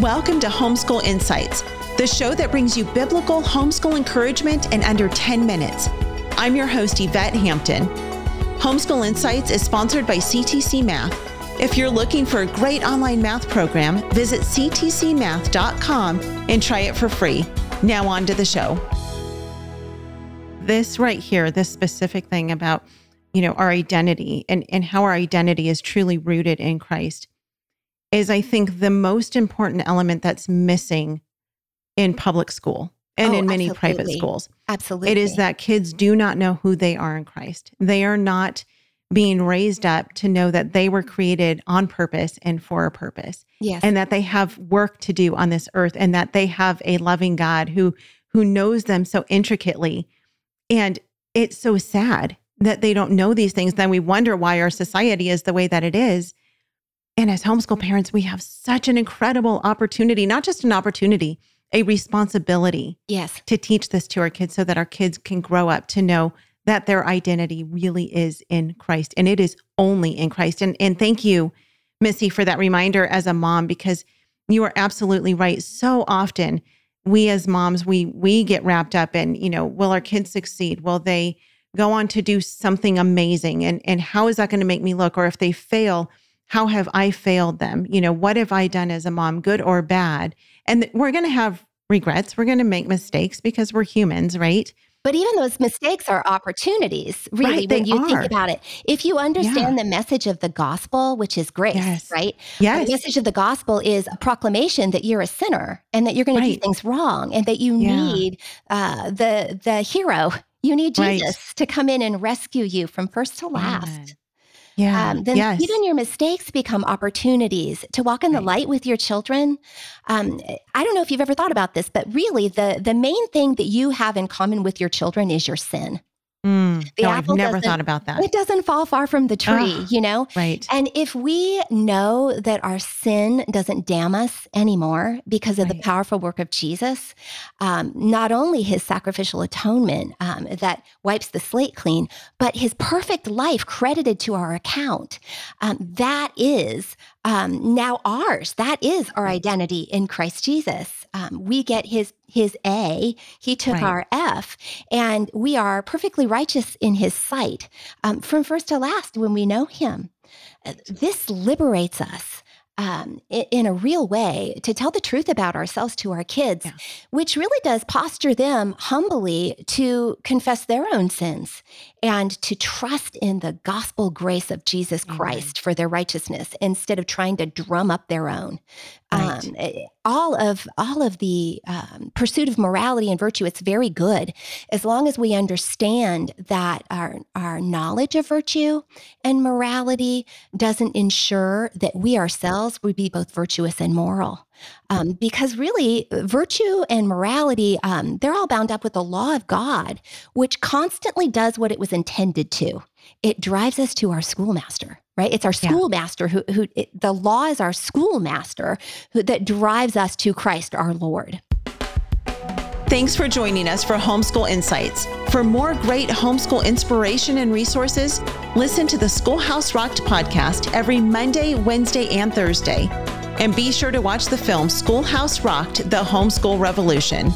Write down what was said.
Welcome to Homeschool Insights, the show that brings you biblical homeschool encouragement in under 10 minutes. I'm your host, Yvette Hampton. Homeschool Insights is sponsored by CTC Math. If you're looking for a great online math program, visit ctcmath.com and try it for free. Now, on to the show. This right here, this specific thing about, you know, our identity and, and how our identity is truly rooted in Christ is, I think, the most important element that's missing in public school and Oh, in many absolutely. private schools. Absolutely. It is that kids do not know who they are in Christ. They are not being raised up to know that they were created on purpose and for a purpose Yes. and that they have work to do on this earth and that they have a loving God who who knows them so intricately. And it's so sad that they don't know these things. Then we wonder why our society is the way that it is. And as homeschool parents, we have such an incredible opportunity, not just an opportunity, a responsibility yes. to teach this to our kids so that our kids can grow up to know that their identity really is in Christ and it is only in Christ. And and thank you, Missy, for that reminder as a mom because you are absolutely right. So often we as moms we we get wrapped up in, you know, will our kids succeed? Will they go on to do something amazing? And and how is that going to make me look? Or if they fail, how have I failed them? You know, what have I done as a mom, good or bad? And th- we're going to have regrets. We're going to make mistakes because we're humans, right? But even those mistakes are opportunities, really, Right, when you are. think about it. If you understand the message of the gospel, which is grace, Yes. right? Yes. The message of the gospel is a proclamation that you're a sinner and that you're going to do things wrong and that you Yeah. need uh, the the hero. You need Right. Jesus to come in and rescue you from first to last. Yeah. um, then yes. even your mistakes become opportunities to walk in the Right. light with your children. Um, I don't know if you've ever thought about this, but really, the the main thing that you have in common with your children is your sin. Mm. the no, I've never thought about that. It doesn't fall far from the tree, Ugh. you know. Right. And if we know that our sin doesn't damn us anymore because of the powerful work of Jesus, um, not only his sacrificial atonement um, that wipes the slate clean, but his perfect life credited to our account, um, that is um, now ours. That is our identity in Christ Jesus. Um, we get his his A, he took Right. our F, and we are perfectly righteous in his sight um, from first to last when we know him. Uh, This liberates us um, in a real way to tell the truth about ourselves to our kids, Yeah. which really does posture them humbly to confess their own sins and to trust in the gospel grace of Jesus Amen. Christ for their righteousness instead of trying to drum up their own. Right. Um, eh, all of all of the um, pursuit of morality and virtue, it's very good as long as we understand that our our knowledge of virtue and morality doesn't ensure that we ourselves would be both virtuous and moral. Um, because really, virtue and morality, um, they're all bound up with the law of God, which constantly does what it was intended to. It drives us to our schoolmaster, right? It's our Yeah. schoolmaster who, who it, the law is our schoolmaster who, that drives us to Christ our Lord. Thanks for joining us for Homeschool Insights. For more great homeschool inspiration and resources, listen to the Schoolhouse Rocked podcast every Monday, Wednesday, and Thursday. And be sure to watch the film Schoolhouse Rocked The Homeschool Revolution.